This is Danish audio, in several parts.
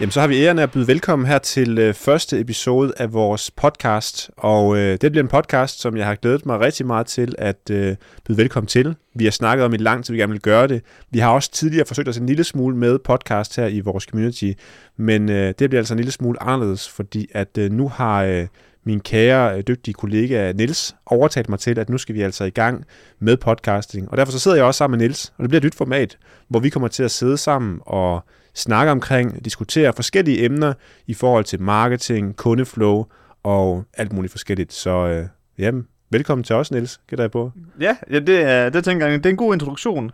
Jamen, så har vi æren af at byde velkommen her til øh, første episode af vores podcast. Og øh, det bliver en podcast, som jeg har glædet mig rigtig meget til at øh, byde velkommen til. Vi har snakket om i lang tid, vi gerne vil gøre det. Vi har også tidligere forsøgt os en lille smule med podcast her i vores community. Men øh, det bliver altså en lille smule anderledes, fordi at øh, nu har... Øh, min kære, øh, dygtige kollega Nils overtalt mig til, at nu skal vi altså i gang med podcasting. Og derfor så sidder jeg også sammen med Nils, og det bliver et nyt format, hvor vi kommer til at sidde sammen og snakke omkring, diskutere forskellige emner i forhold til marketing, kundeflow og alt muligt forskelligt. Så øh, jamen, velkommen til os, Niels. Gætter jeg på? Ja, ja det, er, det tænker jeg, det er en god introduktion.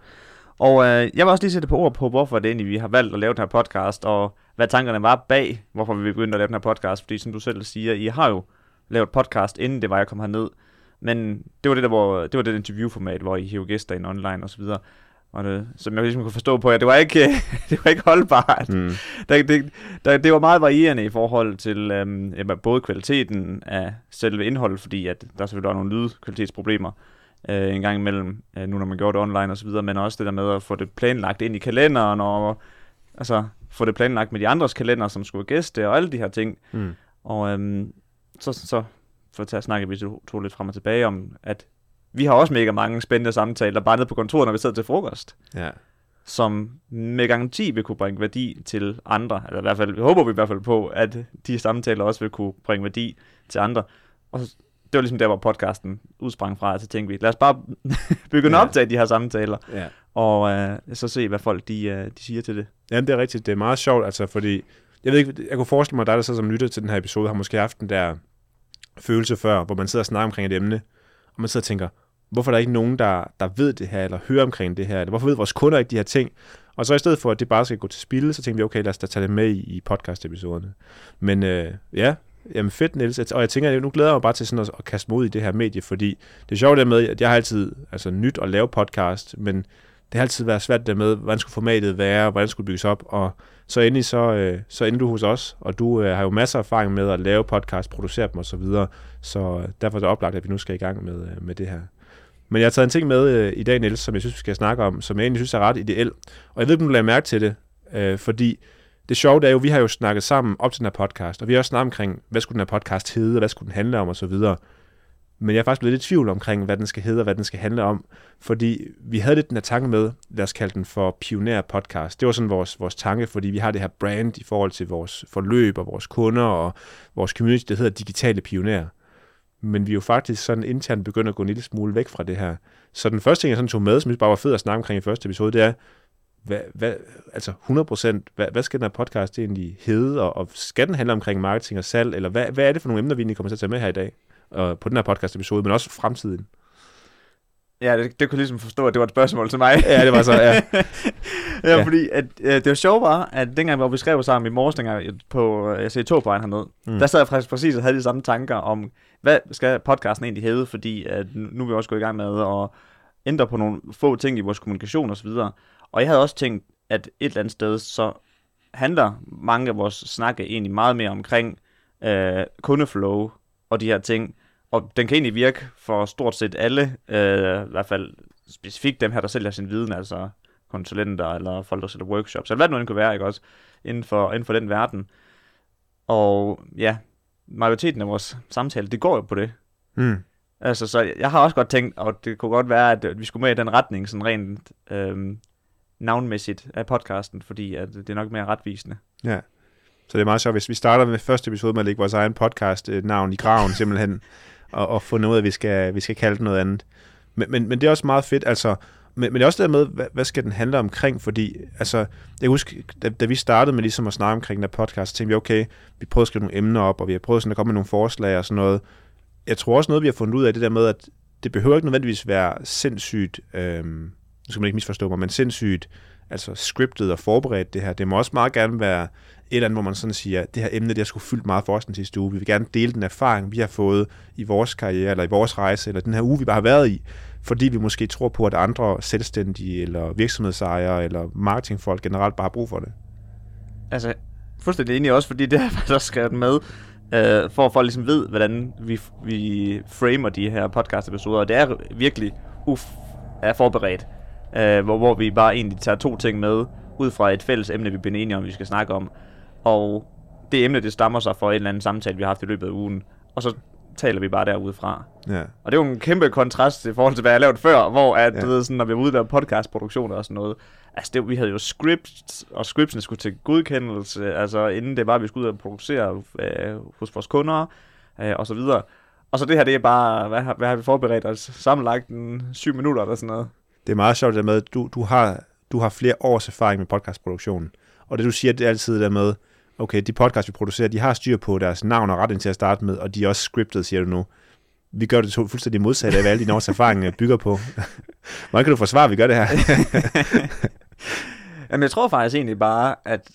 Og øh, jeg vil også lige sætte på ord på, hvorfor det egentlig, vi har valgt at lave den her podcast, og hvad tankerne var bag, hvorfor vi begyndte at lave den her podcast. Fordi som du selv siger, I har jo lavet podcast, inden det var, jeg kom herned. Men det var det der, hvor, det var det interviewformat, hvor I hævde gæster ind online og så. Og det, som jeg ligesom kunne forstå på jer, det var ikke, det var ikke holdbart. Mm. Der, det, der, det var meget varierende i forhold til øhm, både kvaliteten af selve indholdet, fordi at der selvfølgelig var nogle lydkvalitetsproblemer øh, en gang imellem, øh, nu når man gjorde det online og så videre, men også det der med at få det planlagt ind i kalenderen, og altså få det planlagt med de andres kalender, som skulle gæste, og alle de her ting. Mm. Og øhm, så, så for at tage snakke, vi to, to lidt frem og tilbage om, at vi har også mega mange spændende samtaler, bare nede på kontoret, når vi sidder til frokost. Ja. Som med garanti vil kunne bringe værdi til andre. Eller i hvert fald, håber vi i hvert fald på, at de samtaler også vil kunne bringe værdi til andre. Og det var ligesom der, hvor podcasten udsprang fra, så tænkte vi, lad os bare begynde ja. at optage de her samtaler, ja. og øh, så se, hvad folk de, øh, de siger til det. Ja, det er rigtigt. Det er meget sjovt, altså, fordi jeg ved ikke, jeg kunne forestille mig, at dig, der sidder som lytter til den her episode, har måske haft den der følelse før, hvor man sidder og snakker omkring et emne, og man sidder og tænker, hvorfor er der ikke nogen, der, der ved det her, eller hører omkring det her, eller hvorfor ved vores kunder ikke de her ting? Og så i stedet for, at det bare skal gå til spil, så tænkte vi, okay, lad os da tage det med i, i podcast-episoderne. Men øh, ja, jamen fedt, Niels. Og jeg tænker, at nu glæder jeg mig bare til sådan at, at kaste mod i det her medie, fordi det er sjovt der med, at jeg har altid altså, nyt at lave podcast, men det har altid været svært der med, hvordan skulle formatet være, hvordan skulle det bygges op, og så endelig så, øh, så endte du hos os, og du øh, har jo masser af erfaring med at lave podcast, producere dem osv., så, videre, så øh, derfor er det oplagt, at vi nu skal i gang med, øh, med det her. Men jeg har taget en ting med øh, i dag, Niels, som jeg synes, vi skal snakke om, som jeg egentlig synes er ret ideel. Og jeg ved ikke, om du lader mærke til det, øh, fordi det sjove det er jo, vi har jo snakket sammen op til den her podcast, og vi har også snakket omkring, hvad skulle den her podcast hedde, og hvad skulle den handle om osv., men jeg er faktisk blevet lidt i tvivl omkring, hvad den skal hedde og hvad den skal handle om. Fordi vi havde lidt den her tanke med, lad os kalde den for Pioner Podcast. Det var sådan vores, vores tanke, fordi vi har det her brand i forhold til vores forløb og vores kunder og vores community, der hedder Digitale Pionerer. Men vi er jo faktisk sådan internt begyndt at gå en lille smule væk fra det her. Så den første ting, jeg sådan tog med, som bare var fed at snakke omkring i første episode, det er, hvad, hvad, altså 100%, hvad, hvad skal den her podcast egentlig hedde, og, og skal den handle omkring marketing og salg, eller hvad, hvad er det for nogle emner, vi egentlig kommer til at tage med her i dag? Og på den her podcast episode, men også fremtiden. Ja, det, det kunne ligesom forstå, at det var et spørgsmål til mig. ja, det var så, ja. ja, ja, fordi at, uh, det var sjovt var, at dengang, hvor vi skrev sammen i morges, dengang på, uh, jeg ser tog på hernede, mm. der sad jeg faktisk præcis og havde de samme tanker om, hvad skal podcasten egentlig hedde, fordi at nu er vi også gået i gang med at ændre på nogle få ting i vores kommunikation osv. Og, og jeg havde også tænkt, at et eller andet sted, så handler mange af vores snakke egentlig meget mere omkring uh, kundeflow og de her ting, og den kan egentlig virke for stort set alle, øh, i hvert fald specifikt dem her, der sælger sin viden, altså konsulenter eller folk, der sælger workshops, eller hvad det nu end kunne være, ikke også, inden for, inden for den verden. Og ja, majoriteten af vores samtale, det går jo på det. Mm. Altså, så jeg har også godt tænkt, og det kunne godt være, at vi skulle med i den retning, sådan rent øh, navnmæssigt af podcasten, fordi at det er nok mere retvisende. Ja. Så det er meget sjovt, hvis vi starter med første episode med at lægge vores egen podcast-navn i graven simpelthen, og, og fundet ud af, at vi skal, vi skal kalde det noget andet. Men, men, men det er også meget fedt, altså, men, men det er også der med, hvad, hvad skal den handle omkring, fordi, altså, jeg husker, da, da vi startede med ligesom at snakke omkring den her podcast, så tænkte vi, okay, vi prøvede at skrive nogle emner op, og vi har prøvet sådan at komme med nogle forslag og sådan noget. Jeg tror også noget, vi har fundet ud af det der med, at det behøver ikke nødvendigvis være sindssygt, øh, nu skal man ikke misforstå mig, men sindssygt, altså scriptet og forberedt det her. Det må også meget gerne være et eller andet, hvor man sådan siger, at det her emne, det har sgu fyldt meget for os den sidste uge. Vi vil gerne dele den erfaring, vi har fået i vores karriere, eller i vores rejse, eller den her uge, vi bare har været i, fordi vi måske tror på, at andre selvstændige, eller virksomhedsejere, eller marketingfolk generelt bare har brug for det. Altså, fuldstændig enig også, fordi det har jeg faktisk skrevet med, øh, for at folk ligesom ved, hvordan vi, vi framer de her podcast-episoder, og det er virkelig uff, er forberedt, øh, hvor, hvor vi bare egentlig tager to ting med, ud fra et fælles emne, vi bliver enige om, vi skal snakke om og det emne, det stammer sig for en eller anden samtale, vi har haft i løbet af ugen, og så taler vi bare derudefra. Ja. Og det er jo en kæmpe kontrast i forhold til, hvad jeg lavet før, hvor at, Ja. du ved, sådan, når vi var ude der podcastproduktioner og sådan noget, altså det, vi havde jo scripts, og scriptsene skulle til godkendelse, altså inden det var, at vi skulle ud og producere øh, hos vores kunder, øh, og så videre. Og så det her, det er bare, hvad, har- hvad har vi forberedt os? Sammenlagt en syv minutter eller sådan noget. Det er meget sjovt det der med, at du, du, har, du har flere års erfaring med podcastproduktionen. Og det du siger, det er altid der med, okay, de podcasts, vi producerer, de har styr på deres navn og retning til at starte med, og de er også scriptet, siger du nu. Vi gør det to- fuldstændig modsatte af, hvad alle dine års erfaring øh, bygger på. Hvordan kan du forsvare, at vi gør det her? Jamen, jeg tror faktisk egentlig bare, at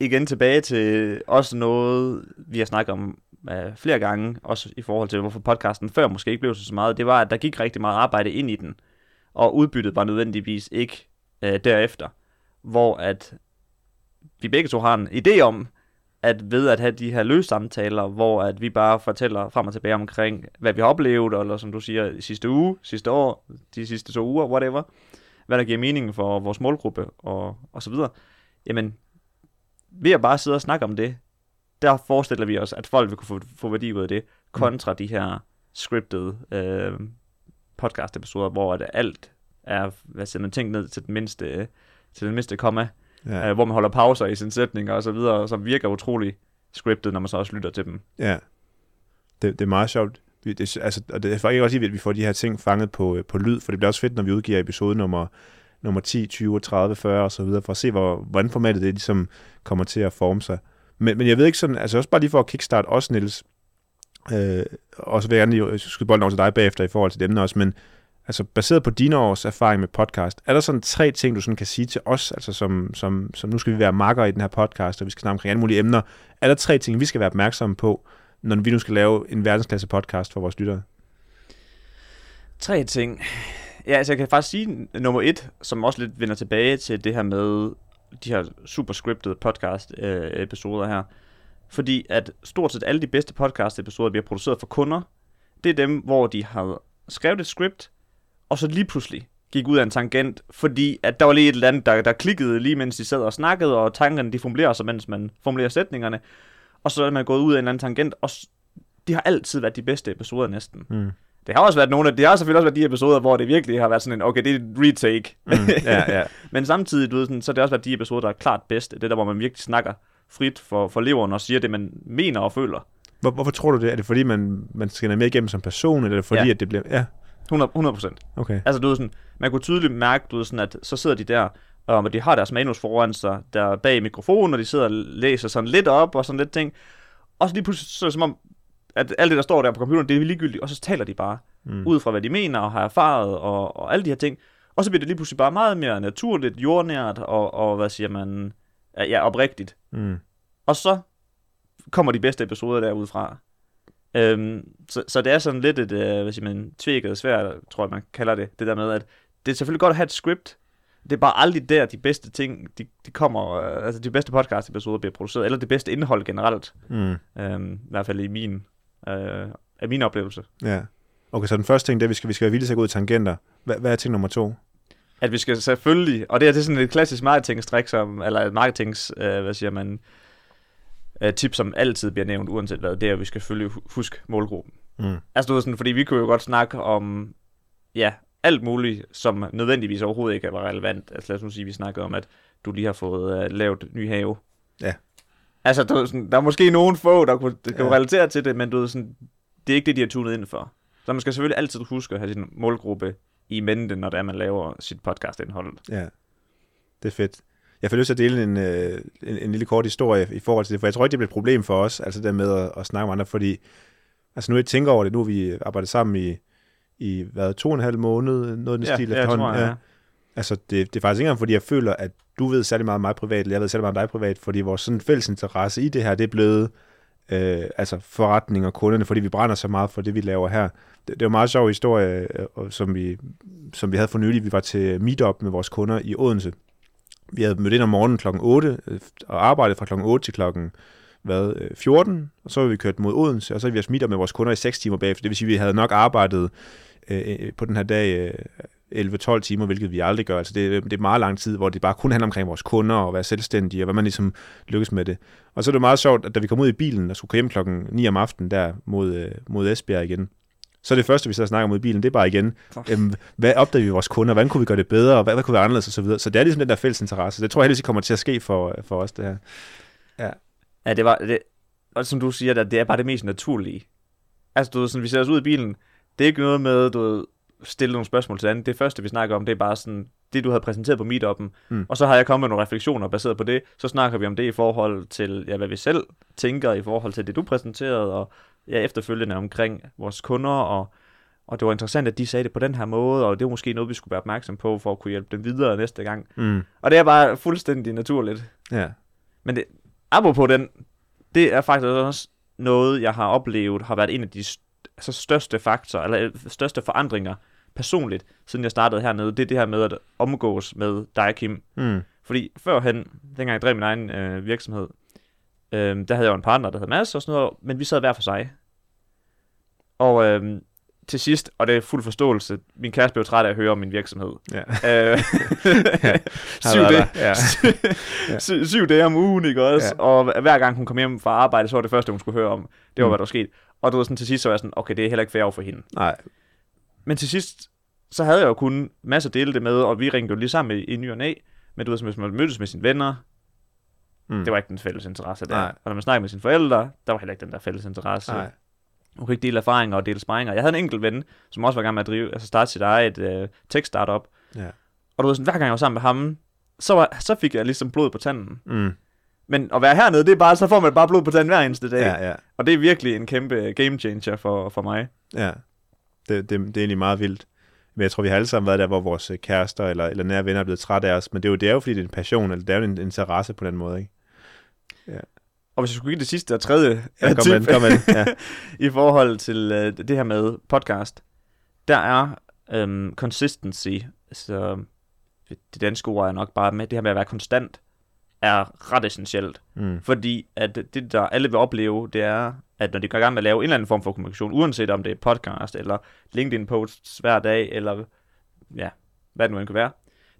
igen tilbage til også noget, vi har snakket om uh, flere gange, også i forhold til, hvorfor podcasten før måske ikke blev så meget, det var, at der gik rigtig meget arbejde ind i den, og udbyttet var nødvendigvis ikke uh, derefter, hvor at vi begge to har en idé om, at ved at have de her løs samtaler, hvor at vi bare fortæller frem og tilbage omkring, hvad vi har oplevet, eller som du siger, i sidste uge, sidste år, de sidste to uger, whatever, hvad der giver mening for vores målgruppe, og, og så videre. Jamen, ved at bare sidde og snakke om det, der forestiller vi os, at folk vil kunne få, få værdi ud af det, kontra de her scripted øh, podcast-episoder, hvor at alt er, hvad siger man, tænkt ned til den mindste, til den mindste komma, ja. øh, hvor man holder pauser i sine sætninger og så videre, som virker utrolig scripted, når man så også lytter til dem. Ja. Det, det er meget sjovt. Vi- Det, altså, og det er faktisk også at vi får de her ting fanget på, øh, på lyd, for det bliver også fedt, når vi udgiver episode nummer, nummer 10, 20, 30, 40 og så videre, for at se, hvor, hvordan formatet det ligesom kommer til at forme sig. Men, men jeg ved ikke sådan, altså også bare lige for at kickstart os, Niels, øh, og så vil jeg gerne lige skyde bolden over til dig bagefter i forhold til dem også, men altså baseret på dine års erfaring med podcast, er der sådan tre ting, du sådan kan sige til os, altså som, som, som nu skal vi være makker i den her podcast, og vi skal snakke omkring alle mulige emner. Er der tre ting, vi skal være opmærksomme på, når vi nu skal lave en verdensklasse podcast for vores lyttere? Tre ting. Ja, altså jeg kan faktisk sige nummer et, som også lidt vender tilbage til det her med de her super scripted podcast øh, episoder her. Fordi at stort set alle de bedste podcast episoder, vi har produceret for kunder, det er dem, hvor de har skrevet et script, og så lige pludselig gik ud af en tangent, fordi at der var lige et eller andet, der, der klikkede lige mens de sad og snakkede, og tankerne de formulerer sig, mens man formulerer sætningerne. Og så er man gået ud af en eller anden tangent, og de har altid været de bedste episoder næsten. Mm. Det har også været nogle af, det har selvfølgelig også været de episoder, hvor det virkelig har været sådan en, okay, det er et retake. Mm. Ja, ja. Men samtidig, du ved, sådan, så har det også været de episoder, der er klart bedste. Det der, hvor man virkelig snakker frit for, for leveren og siger det, man mener og føler. Hvor, hvorfor tror du det? Er det fordi, man, man skinner mere igennem som person, eller er det fordi, Ja. at det bliver... Ja, 100 100 procent. okay. Altså, du ved, sådan, man kunne tydeligt mærke, du ved, sådan, at så sidder de der, og de har deres manus foran sig, der bag mikrofonen, og de sidder og læser sådan lidt op og sådan lidt ting. Og så lige pludselig, så er det som om, at alt det, der står der på computeren, det er ligegyldigt, og så taler de bare. Mm. ud fra hvad de mener og har erfaret og, og alle de her ting. Og så bliver det lige pludselig bare meget mere naturligt, jordnært og, og hvad siger man, ja, oprigtigt. Mm. Og så kommer de bedste episoder derudfra. Øhm, så, så det er sådan lidt et, øh, hvad siger man, tvækket svært, tror jeg man kalder det, det der med, at det er selvfølgelig godt at have et script, det er bare aldrig der, de bedste ting, de, de kommer, øh, altså de bedste podcast-episoder bliver produceret, eller det bedste indhold generelt, Mm. øhm, i hvert fald i min, øh, af min oplevelse. Ja. Okay, så den første ting, det er, at vi skal, vi skal være villige til at gå ud i tangenter. Hvad, hvad er ting nummer to? at vi skal selvfølgelig, og det er, det er sådan et klassisk marketingstrik, som, eller et marketings, øh, hvad siger man, øh, tip, som altid bliver nævnt, uanset hvad, det er, at vi skal selvfølgelig hu- huske målgruppen. Mm. Altså, du ved sådan, fordi vi kunne jo godt snakke om, ja, alt muligt, som nødvendigvis overhovedet ikke var relevant. Altså lad os nu sige, at vi snakkede om, at du lige har fået øh, lavet ny have. Ja. Altså, du, sådan, der er måske nogen få, der kunne, der kan Ja. relatere til det, men du ved, sådan, det er ikke det, de har tunet ind for. Så man skal selvfølgelig altid huske at have sin målgruppe i mente, når det er, man laver sit podcast-indhold. Ja, det er fedt. Jeg får lyst til at dele en, øh, en, en lille kort historie i forhold til det, for jeg tror ikke, det bliver et problem for os, altså det med at, at snakke med andre, fordi altså nu jeg tænker over det, nu har vi arbejdet sammen i, i hvad, to og en halv måned, noget i den Ja, stil ja, efterhånden. tror jeg, ja. Altså det, det er faktisk ikke engang, fordi jeg føler, at du ved særlig meget om mig privat, eller jeg ved særlig meget om dig privat, fordi vores sådan fælles interesse i det her, det er blevet øh, altså forretning og kunderne, fordi vi brænder så meget for det, vi laver her. Det, det var en meget sjov historie, øh, som, vi, som vi havde for nylig. Vi var til meetup med vores kunder i Odense. Vi havde mødt ind om morgenen kl. 8 øh, og arbejdet fra kl. 8 til klokken hvad, øh, 14, og så var vi kørt mod Odense, og så havde vi haft med vores kunder i 6 timer bagefter. Det vil sige, at vi havde nok arbejdet øh, øh, på den her dag øh, 11-12 timer, hvilket vi aldrig gør. Altså det, det er meget lang tid, hvor det bare kun handler omkring vores kunder og være selvstændige, og hvad man ligesom lykkes med det. Og så er det meget sjovt, at da vi kom ud i bilen og skulle hjem klokken 9 om aftenen der mod, øh, mod Esbjerg igen, så det første, vi så snakker om i bilen, det er bare igen, øhm, hvad opdager vi vores kunder, hvordan kunne vi gøre det bedre, og hvad, hvad kunne være anderledes osv. Så, så det er ligesom den der fælles interesse. Det tror jeg heldigvis kommer til at ske for, for os, det her. Ja, det var, det, og som du siger, det er bare det mest naturlige. Altså, du ved, sådan, vi sætter os ud i bilen, det er ikke noget med, du ved, stille nogle spørgsmål til andet. Det første, vi snakker om, det er bare sådan, det du havde præsenteret på meetupen, Mm. og så har jeg kommet med nogle refleksioner baseret på det, så snakker vi om det i forhold til, ja, hvad vi selv tænker i forhold til det, du præsenterede, og ja, efterfølgende omkring vores kunder, og, og det var interessant, at de sagde det på den her måde, og det var måske noget, vi skulle være opmærksom på, for at kunne hjælpe dem videre næste gang. Mm. Og det er bare fuldstændig naturligt. Ja. Men det, apropos den, det er faktisk også noget, jeg har oplevet, har været en af de st- altså største faktorer, eller øh, største forandringer personligt, siden jeg startede hernede. Det er det her med at omgås med dig, Kim. Mm. Fordi førhen, dengang jeg drev min egen øh, virksomhed, øh, der havde jeg jo en partner, der hed Mads og sådan noget, men vi sad hver for sig. Og øh, til sidst, og det er fuld forståelse, min kæreste blev træt af at høre om min virksomhed. Ja. Øh, syv, dage. Ja. syv, syv dage om ugen, ikke også? Ja. Og hver gang hun kom hjem fra arbejde, så var det første, hun skulle høre om, det var, Mm. hvad der var sket. Og du ved, sådan, til sidst så var jeg sådan, okay, det er heller ikke fair over for hende. Nej. Men til sidst, så havde jeg jo kun masser at dele det med, og vi ringte jo lige sammen i, i ny og næ. Men du ved, som hvis man mødtes med sine venner, Mm. det var ikke den fælles interesse der. Nej. Og når man snakkede med sine forældre, der var heller ikke den der fælles interesse. Nej. Hun kunne ikke dele erfaringer og dele sparringer. Jeg havde en enkelt ven, som også var i gang med at drive, altså starte sit eget øh, tech-startup. Ja. Og du ved, sådan, hver gang jeg var sammen med ham, så, var, så fik jeg ligesom blod på tanden. Mm. Men at være hernede, det er bare, så får man bare blod på tanden hver eneste dag. Ja, ja. Og det er virkelig en kæmpe game changer for, for mig. Ja, det, det, det er egentlig meget vildt. Men jeg tror, vi har alle sammen været der, hvor vores øh, kærester eller, eller nære venner er blevet trætte af os. Men det er jo, det er jo fordi, det er en passion, eller det er jo en interesse på den måde, ikke? Og hvis jeg skulle give det sidste og tredje Ja, øh, kom tip an, kom an. Ja. i forhold til øh, det her med podcast, der er øhm, consistency, så det danske ord er nok bare med det her med at være konstant, er ret essentielt. Mm. Fordi at det, der alle vil opleve, det er, at når de går i gang med at lave en eller anden form for kommunikation, uanset om det er podcast, eller LinkedIn-posts hver dag, eller ja, hvad det nu end kan være,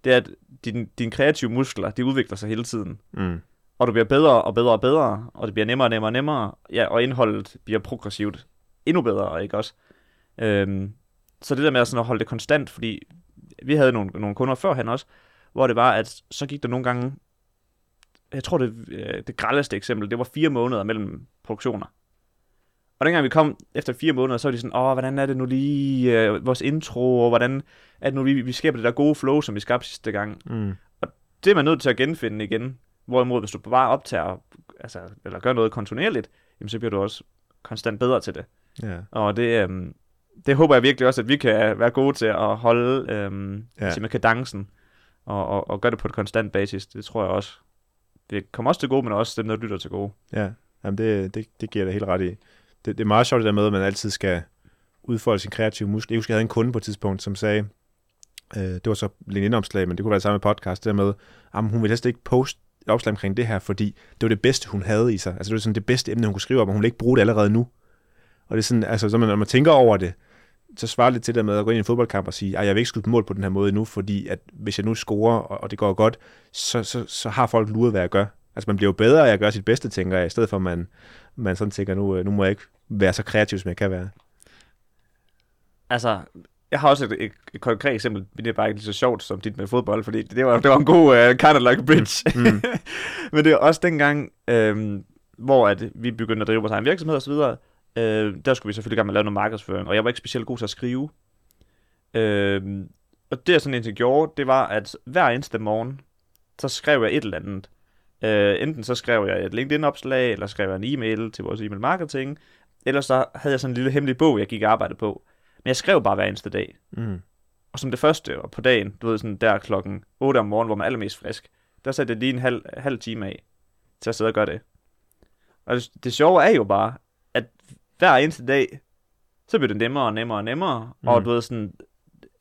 det er, at dine, dine kreative muskler, de udvikler sig hele tiden. Mm. Og du bliver bedre og bedre og bedre, og det bliver nemmere og nemmere og nemmere, ja, og indholdet bliver progressivt endnu bedre, ikke også? Øhm, så det der med at, sådan at holde det konstant, fordi vi havde nogle, nogle kunder førhen også, hvor det var, at så gik der nogle gange, jeg tror det, øh, det grældeste eksempel, det var fire måneder mellem produktioner. Og dengang vi kom efter fire måneder, så var de sådan, åh, hvordan er det nu lige, øh, vores intro, og hvordan er det nu lige, vi skaber det der gode flow, som vi skabte sidste gang Mm. det er man nødt til at genfinde igen. Hvorimod, hvis du bare optager, altså, eller gør noget kontinuerligt, jamen, så bliver du også konstant bedre til det. Ja. Og det, øhm, det håber jeg virkelig også, at vi kan være gode til at holde øhm, Ja. med kadencen, og, og, og gøre det på et konstant basis. Det tror jeg også. Det kommer også til gode, men også dem, der lytter til gode. Ja, Jamen det, det, det giver jeg dig helt ret i. Det, det er meget sjovt det der med, at man altid skal udfolde sin kreative muskel. Jeg husker, jeg havde en kunde på et tidspunkt, som sagde, øh, det var så LinkedIn-opslag, men det kunne være det samme med podcast, det der med, at hun ville helst ikke poste opslag omkring det her, fordi det var det bedste, hun havde i sig. Altså det var sådan det bedste emne, hun kunne skrive om, og hun ville ikke bruge det allerede nu. Og det er sådan, altså så man, når man tænker over det, så svarer det lidt til det med at gå ind i en fodboldkamp og sige, at jeg vil ikke skyde på mål på den her måde nu, fordi at hvis jeg nu scorer, og, og det går godt, så, så, så har folk luret, hvad jeg gør. Altså man bliver jo bedre af at gøre sit bedste, tænker jeg, i stedet for at man, man sådan tænker, nu, øh, nu må jeg ikke være så kreativ, som jeg kan være. Altså, jeg har også et, et, et konkret eksempel, men det er bare ikke lige så sjovt som dit med fodbold, fordi det var, det var en god uh, kind of like a bridge. Mm. men det er også dengang, øhm, hvor at vi begyndte at drive vores egen virksomhed osv., øh, der skulle vi selvfølgelig gerne med at lave noget markedsføring, og jeg var ikke specielt god til at skrive. Øh, og det jeg sådan indtil gjorde, det var, at hver eneste morgen, så skrev jeg et eller andet. Øh, enten så skrev jeg et LinkedIn-opslag, eller skrev jeg en e-mail til vores e-mail marketing, eller så havde jeg sådan en lille hemmelig bog, jeg gik og arbejdede på. Men jeg skrev bare hver eneste dag. Mm. Og som det første og på dagen, du ved sådan der klokken 8 om morgenen, hvor man er allermest frisk, der satte jeg lige en halv, halv time af til at sidde og gøre det. Og det, det sjove er jo bare, at hver eneste dag, så blev det nemmere og nemmere og nemmere, mm. og du ved sådan,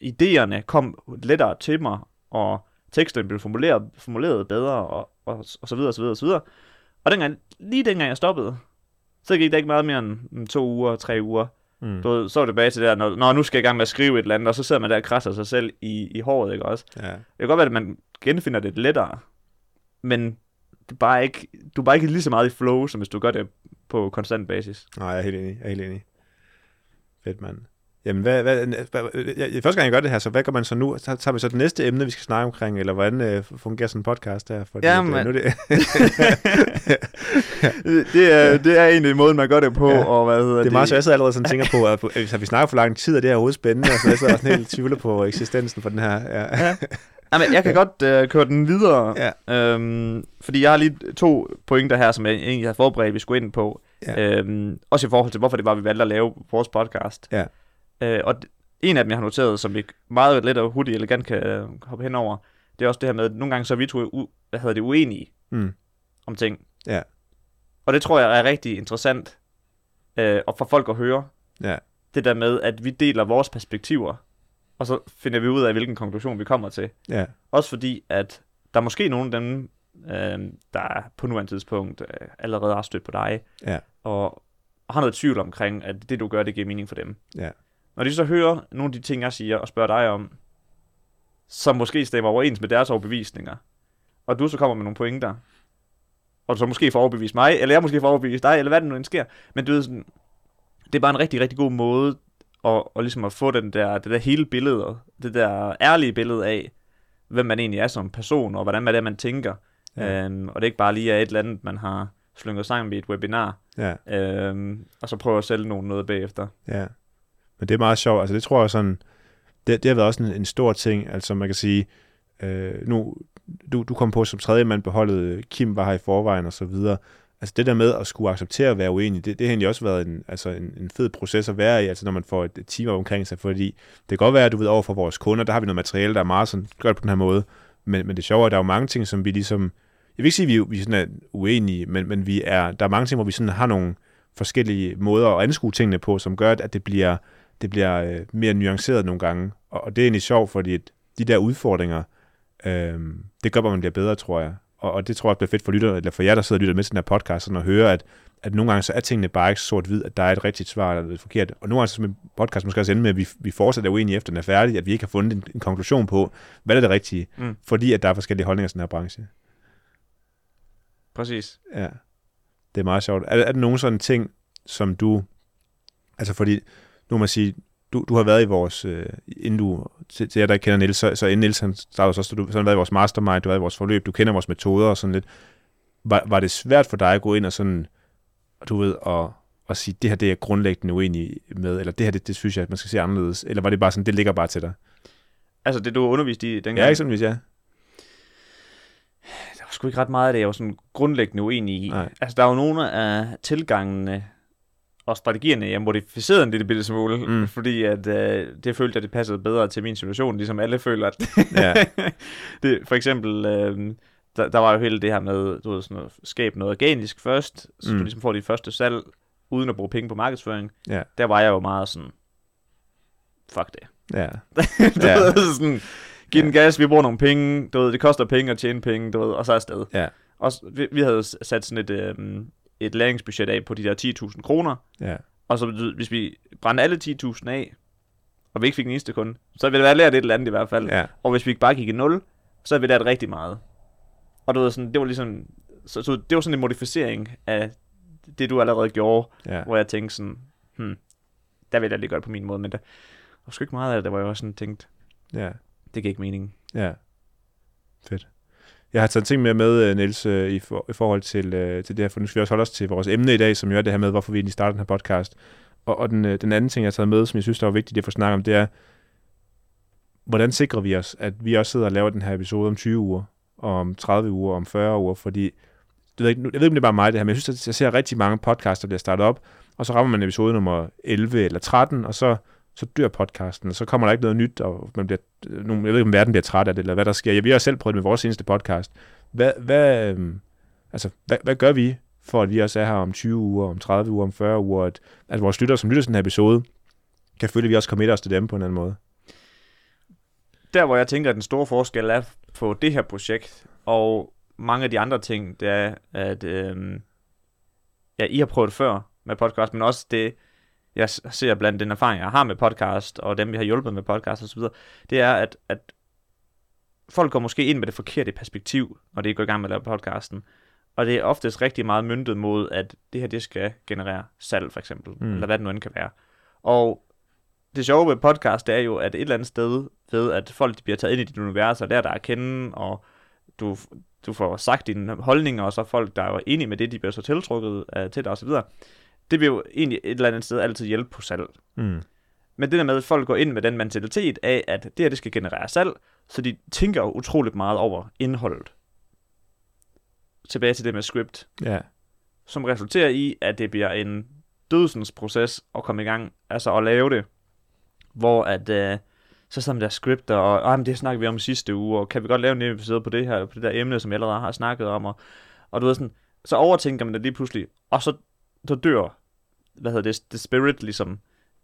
idéerne kom lettere til mig, og teksterne blev formuleret, formuleret bedre, og, og, og så videre, og så videre, og så videre. Og dengang, lige dengang jeg stoppede, så gik det ikke meget mere end to uger, tre uger, Mm. Du ved, så er det tilbage til der, når, når nu skal jeg i gang med at skrive et eller andet, og så sidder man der og krasser sig selv i, i håret, ikke også? Ja. Det kan godt være, at man genfinder det lettere, men det er bare ikke, du er bare ikke lige så meget i flow, som hvis du gør det på konstant basis. Nej, jeg er helt enig. Jeg er helt enig. Fedt, mand. Jamen, hvad, hvad, hvad, jeg, første gang jeg gør det her, så hvad gør man så nu? Så tager vi så det næste emne, vi skal snakke omkring, eller hvordan øh, fungerer sådan en podcast her? Fordi Ja, øh, men- nu er det, det, er, det er egentlig måden, man gør det på, Ja. og hvad hedder det er meget så jeg sidder allerede sådan tænker på, at hvis vi snakker for lang tid, og det er overhovedet spændende, og så jeg sidder sådan helt tvivler på eksistensen for den her. Ja. Ja. Jamen, jeg kan godt øh, køre den videre, Ja. øhm, fordi jeg har lige to pointer her, som jeg egentlig har forberedt, vi skulle ind på. Ja. Øhm, også i forhold til, hvorfor det var, vi valgte at lave vores podcast. Ja. Øh, og en af dem, jeg har noteret, som vi meget let og hurtigt elegant kan øh, hoppe hen over, det er også det her med, at nogle gange så er vi to u- hvad hedder det, uenige Mm. om ting. Ja. Og det tror jeg er rigtig interessant øh, og for folk at høre. Ja. Det der med, at vi deler vores perspektiver, og så finder vi ud af, hvilken konklusion vi kommer til. Ja. Også fordi, at der er måske nogle af dem, øh, der på nuværende tidspunkt øh, allerede har stødt på dig, Ja. og har noget tvivl omkring, at det du gør, det giver mening for dem. Ja. Når de så hører nogle af de ting, jeg siger, og spørger dig om, som måske stemmer overens med deres overbevisninger, og du så kommer med nogle pointer, og du så måske får overbevist mig, eller jeg måske får overbevist dig, eller hvad det nu end sker, men du ved sådan, det er bare en rigtig, rigtig god måde at, at, ligesom at få den der, det der hele billede, det der ærlige billede af, hvem man egentlig er som person, og hvordan man er, man tænker. Ja. Øhm, og det er ikke bare lige er et eller andet, man har slynget sammen i et webinar, Ja. øhm, og så prøver at sælge nogen noget bagefter. Ja. Men det er meget sjovt. Altså det tror jeg sådan, det, det har været også en, en stor ting. Altså man kan sige, øh, nu, du, du kom på som tredje mand på holdet, Kim var her i forvejen og så videre. Altså det der med at skulle acceptere at være uenig, det, det har egentlig også været en, altså en, en fed proces at være i, altså når man får et, et team omkring sig, fordi det kan godt være, at du ved over for vores kunder, der har vi noget materiale, der er meget sådan, gør det på den her måde, men, men det sjove er, at der er jo mange ting, som vi ligesom, jeg vil ikke sige, at vi, vi sådan er uenige, men, men vi er, der er mange ting, hvor vi sådan har nogle forskellige måder at anskue tingene på, som gør, at det bliver, det bliver øh, mere nuanceret nogle gange. Og, og det er egentlig sjovt, fordi de der udfordringer, øh, det gør, at man bliver bedre, tror jeg. Og, og det tror jeg bliver fedt for lytter, eller for jer, der sidder og lytter med til den her podcast, sådan at høre, at, at nogle gange så er tingene bare ikke sort-hvid, at der er et rigtigt svar eller et forkert. Og nogle gange så med podcast måske også ende med, at vi, vi fortsætter uenige efter den er færdig, at vi ikke har fundet en, en konklusion på, hvad er det rigtige, Mm. fordi at der er forskellige holdninger i den her branche. Præcis. Ja, det er meget sjovt. Er, er der nogen sådan ting, som du... Altså fordi, nu må man sige, du, du har været i vores... Øh, inden du... Til, til jer, der ikke kender Niels, så, så inden Niels han startede så, så du så har han været i vores mastermind, du har været i vores forløb, du kender vores metoder og sådan lidt. Var, var det svært for dig at gå ind og sådan, du ved, og, og sige, det her det er jeg grundlæggende uenig med, eller det her, det, det synes jeg, at man skal se anderledes, eller var det bare sådan, det ligger bare til dig? Altså det, du underviste i dengang, Ja, ikke sådan, hvis jeg... der var sgu ikke ret meget af det, jeg var sådan grundlæggende uenig i. Nej. Altså der er jo nogle af tilgangene og strategierne, jeg modificerede en lille bitte smule, Mm. fordi at, øh, det følte jeg, det passede bedre til min situation, ligesom alle føler, at Ja. det, for eksempel, øh, der, der var jo hele det her med, du ved, sådan noget, skabe noget organisk først, så Mm. du ligesom får dit første salg, uden at bruge penge på markedsføring. Ja. Der var jeg jo meget sådan, fuck det. Ja. du Ja. ved, sådan, giv den gas, vi bruger nogle penge, du ved, det koster penge at tjene penge, du ved, og så afsted. Ja. Og vi, vi havde sat sådan et, øh, et læringsbudget af på de der 10.000 kroner, Ja. og så hvis vi brændte alle 10.000 af, og vi ikke fik en eneste kunde, så ville det være lært et eller andet i hvert fald. Ja. Og hvis vi bare gik i 0, så havde vi lært rigtig meget. Og du ved, sådan, det var ligesom, så, så det var sådan en modificering af det, du allerede gjorde, Ja. hvor jeg tænkte sådan, hmm, der vil jeg lige gøre det på min måde, men der var sgu ikke meget af det, var jeg også sådan tænkt, Ja. det giver ikke mening. Ja. Fedt. Jeg har taget ting mere med, øh, Niels, øh, i, for, i forhold til, øh, til det her, for nu skal vi også holde os til vores emne i dag, som jo er det her med, hvorfor vi egentlig starter den her podcast. Og, og den, øh, den anden ting, jeg har taget med, som jeg synes, der var vigtigt at få snakket om, det er, hvordan sikrer vi os, at vi også sidder og laver den her episode om 20 uger, og om 30 uger, og om 40 uger, fordi jeg ved ikke, jeg ved ikke, om det er bare mig det her, men jeg synes, at jeg ser rigtig mange podcaster, der bliver startet op, og så rammer man episode nummer 11 eller 13, og så, så dør podcasten, og så kommer der ikke noget nyt, og man bliver, øh, nogen, jeg ved ikke, om verden bliver træt af det, eller hvad der sker. Jeg vi har selv prøvet det med vores seneste podcast. Hvad, hvad, øhm, altså, hvad, hvad gør vi, for at vi også er her om 20 uger, om 30 uger, om 40 uger, at, at vores lyttere, som lytter til den her episode, kan føle, at vi også kommer os til dem på en anden måde? Der, hvor jeg tænker, at den store forskel er på det her projekt, og mange af de andre ting, det er, at øh, ja, I har prøvet før med podcast, men også det, jeg ser blandt den erfaring, jeg har med podcast, og dem, vi har hjulpet med podcast osv., det er, at, at folk går måske ind med det forkerte perspektiv, når de går i gang med at lave podcasten. Og det er oftest rigtig meget myndet mod, at det her, det skal generere salg, for eksempel, Mm. eller hvad det nu end kan være. Og det sjove ved podcast, det er jo, at et eller andet sted ved, at folk de bliver taget ind i dit univers, og lærer dig at kende, og du, du får sagt dine holdninger, og så folk, der er enige med det, de bliver så tiltrukket uh, til dig osv., det vil jo egentlig et eller andet sted altid hjælpe på salg. Mm. Men det der med, at folk går ind med den mentalitet af, at det her, det skal generere salg, så de tænker jo utroligt meget over indholdet. Tilbage til det med script, Ja. som resulterer i, at det bliver en dødsens proces at komme i gang, altså at lave det, hvor at, øh, så sådan der scripter, og men det snakker vi om sidste uge, og kan vi godt lave en episode på det her, på det der emne, som jeg allerede har snakket om, og, og du ved sådan, så overtænker man det lige pludselig, og så, så dør, hvad hedder det, the spirit ligesom,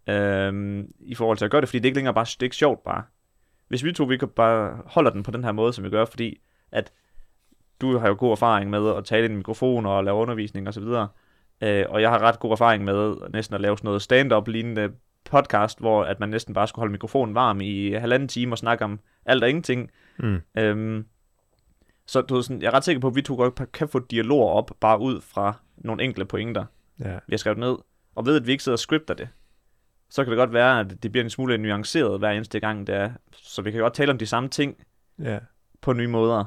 øhm, i forhold til at gøre det, fordi det er ikke længere bare, det er ikke sjovt bare. Hvis vi to, vi kan bare holder den på den her måde, som vi gør, fordi at du har jo god erfaring med at tale i en mikrofon og lave undervisning osv., øh, og jeg har ret god erfaring med næsten at lave sådan noget stand-up lignende podcast, hvor at man næsten bare skulle holde mikrofonen varm i halvanden time og snakke om alt og ingenting. Mm. Øhm, så du ved, sådan, jeg er ret sikker på, at vi to godt kan få dialoger op, bare ud fra nogle enkelte pointer, Ja. vi har skrevet ned. Og ved, at vi ikke sidder og scripter det, så kan det godt være, at det bliver en smule nuanceret hver eneste gang, det er. Så vi kan godt tale om de samme ting ja. på nye måder.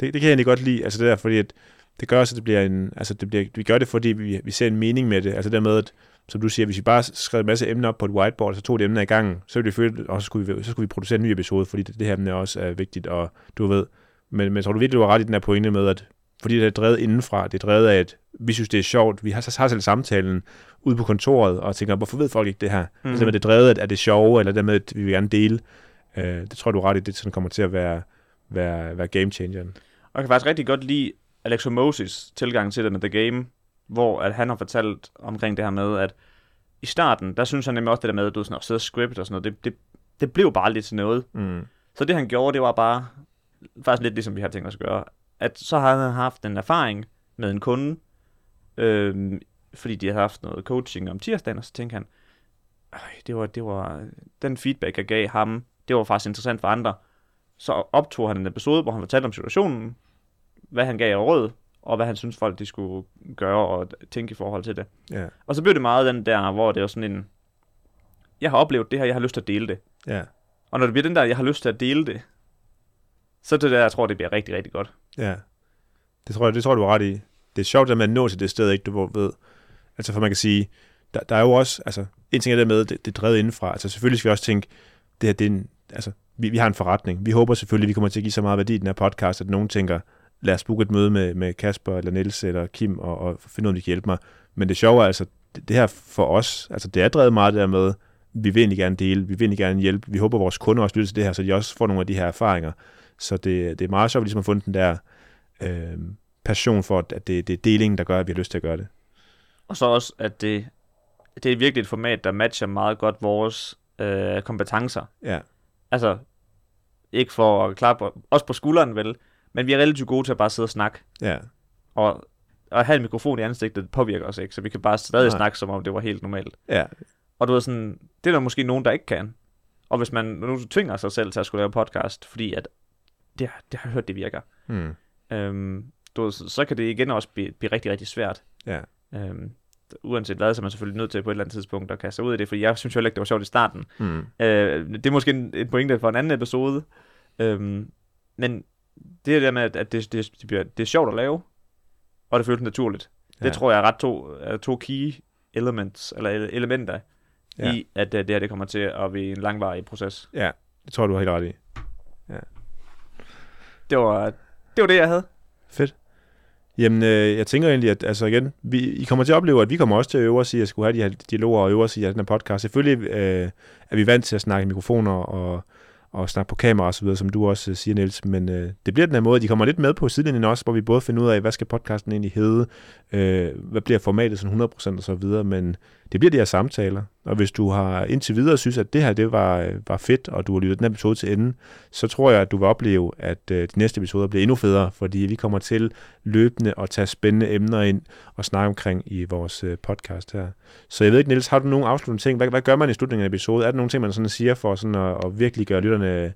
Det, det kan jeg egentlig godt lide, altså det der, fordi at det gør også, at det bliver en, altså det bliver, vi gør det, fordi vi, vi ser en mening med det, altså det med, at, som du siger, hvis vi bare skrev en masse emner op på et whiteboard, og så tog det emner i gang, så ville vi føle, og så skulle vi, så skulle vi producere en ny episode, fordi det, det her emne også er vigtigt, og du ved, men, men tror du virkelig, du har ret i den her pointe med, at fordi det er drevet indenfra, det er drevet af, at vi synes, det er sjovt, vi har, har selv samtalen ude på kontoret, og tænker, hvorfor ved folk ikke det her? Mm. Altså, det er drevet at det er sjove, eller det med, at vi vil gerne dele. Øh, det tror jeg, du ret i, det sådan kommer til at være, være, være game changeren. Og jeg kan faktisk rigtig godt lide Alex Moses tilgang til det med The Game, hvor at han har fortalt omkring det her med, at i starten, der synes han nemlig også det der med, at du sådan, at sidde og script og sådan noget, det, det, det blev bare lidt til noget. Mm. Så det han gjorde, det var bare, faktisk lidt ligesom vi har tænkt os at gøre, at så har han haft en erfaring med en kunde, øhm, fordi de har haft noget coaching om tirsdagen, og så tænkte han, "Øj, det var, det var, den feedback, jeg gav ham, det var faktisk interessant for andre. Så optog han en episode, hvor han fortalte om situationen, hvad han gav af råd, og hvad han synes folk de skulle gøre og tænke i forhold til det. Ja, Og så blev det meget den der, hvor det var sådan en, jeg har oplevet det her, jeg har lyst til at dele det. ja, Og når det bliver den der, jeg har lyst til at dele det, så det der, jeg tror, det bliver rigtig, rigtig godt. ja. Det tror jeg, det tror du har ret i. Det er sjovt, at man når til det sted, ikke du ved. Altså, for man kan sige, der, der er jo også, altså, en ting er det med, det, det er drevet indenfra. Altså, selvfølgelig skal vi også tænke, det her, det er en, altså, vi, vi har en forretning. Vi håber selvfølgelig, at vi kommer til at give så meget værdi i den her podcast, at nogen tænker, lad os booke et møde med, med Kasper, eller Niels, eller Kim, og, og finde ud af, om de kan hjælpe mig. Men det sjove er altså, det, det her for os, altså, det er drevet meget der med, vi vil egentlig gerne dele, vi vil egentlig gerne hjælpe, vi håber, at vores kunder også lytter til det her, så de også får nogle af de her erfaringer. Så det, det er meget sjovt, at vi ligesom har fundet den der øh, passion for, at det, det er delingen, der gør, at vi har lyst til at gøre det. Og så også, at det, det er virkelig et format, der matcher meget godt vores øh, kompetencer. Ja, Altså, ikke for at klappe os på skulderen, vel, men vi er relativt gode til at bare sidde og snakke. ja, Og at have en mikrofon i ansigtet påvirker os ikke, så vi kan bare stadig Nej. snakke, som om det var helt normalt. ja, Og du ved sådan, det er der måske nogen, der ikke kan. Og hvis man nu tvinger sig selv til at skulle lave podcast, fordi at det, det har jeg hørt, det virker, hmm. øhm, du så, kan det igen også blive, blive rigtig, rigtig svært. ja, Øhm, uanset hvad, så er man selvfølgelig nødt til på et eller andet tidspunkt at kaste sig ud i det, for jeg synes jo ikke, det var sjovt i starten. hmm. Øh, det er måske en, en pointe for en anden episode. Øhm, men det er der med, at, det, det, det, bliver, det er sjovt at lave, og det føles naturligt. Det Ja. tror jeg er ret to, er to key elements, eller ele- elementer, Ja. ja. i at det her det kommer til at blive en langvarig proces. ja, det tror du har helt ret i. Det var det, var det jeg havde. Jamen, øh, jeg tænker egentlig, at altså igen, vi, I kommer til at opleve, at vi kommer også til at øve os i at skulle have de her dialoger og øve os i den her podcast. Selvfølgelig øh, er vi vant til at snakke i mikrofoner og, og snakke på kamera og så videre, som du også øh, siger, Niels. Men øh, det bliver den her måde, de kommer lidt med på sidelinjen også, hvor vi både finder ud af, hvad skal podcasten egentlig hedde, øh, hvad bliver formatet sådan 100% og så videre. Men det bliver de her samtaler. Og hvis du har indtil videre synes, at det her det var, øh, var fedt, og du har lyttet den her episode til enden, så tror jeg, at du vil opleve, at øh, de næste episoder bliver endnu federe, fordi vi kommer til løbende at tage spændende emner ind og snakke omkring i vores øh, podcast her. Så jeg ved ikke, Niels, har du nogle afsluttende ting? Hvad, hvad gør man i slutningen af episoden? Er der nogle ting, man sådan siger for sådan at, at virkelig gøre lytterne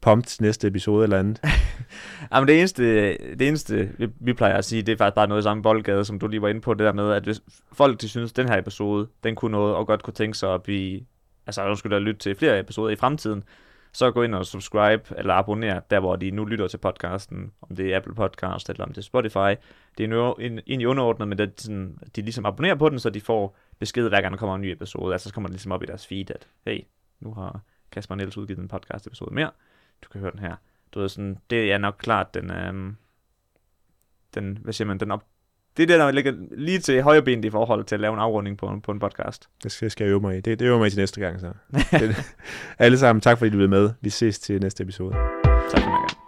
pumped til næste episode eller andet? Jamen det eneste, det eneste vi, vi plejer at sige, det er faktisk bare noget i samme boldgade, som du lige var inde på, det der med, at hvis folk de synes, at den her episode, den kunne noget, og godt kunne tænke sig at blive, altså nu skulle der lytte til flere episoder i fremtiden, så gå ind og subscribe eller abonner, der, hvor de nu lytter til podcasten, om det er Apple Podcast eller om det er Spotify. Det er nu egentlig underordnet, men det er sådan, de ligesom abonnerer på den, så de får besked hver gang der kommer en ny episode. Altså så kommer det ligesom op i deres feed, at hey, nu har Kasper Niels udgivet en podcast episode mere du kan høre den her. Du ved, sådan, det er nok klart den, øhm, den, hvad siger man, den op, det er det, der ligger lige til højre ben i forhold til at lave en afrunding på, på en podcast. Det skal, skal jeg øve mig i. Det, det øver mig i til næste gang, så. alle sammen, tak fordi du blev med. Vi ses til næste episode. Tak for mig.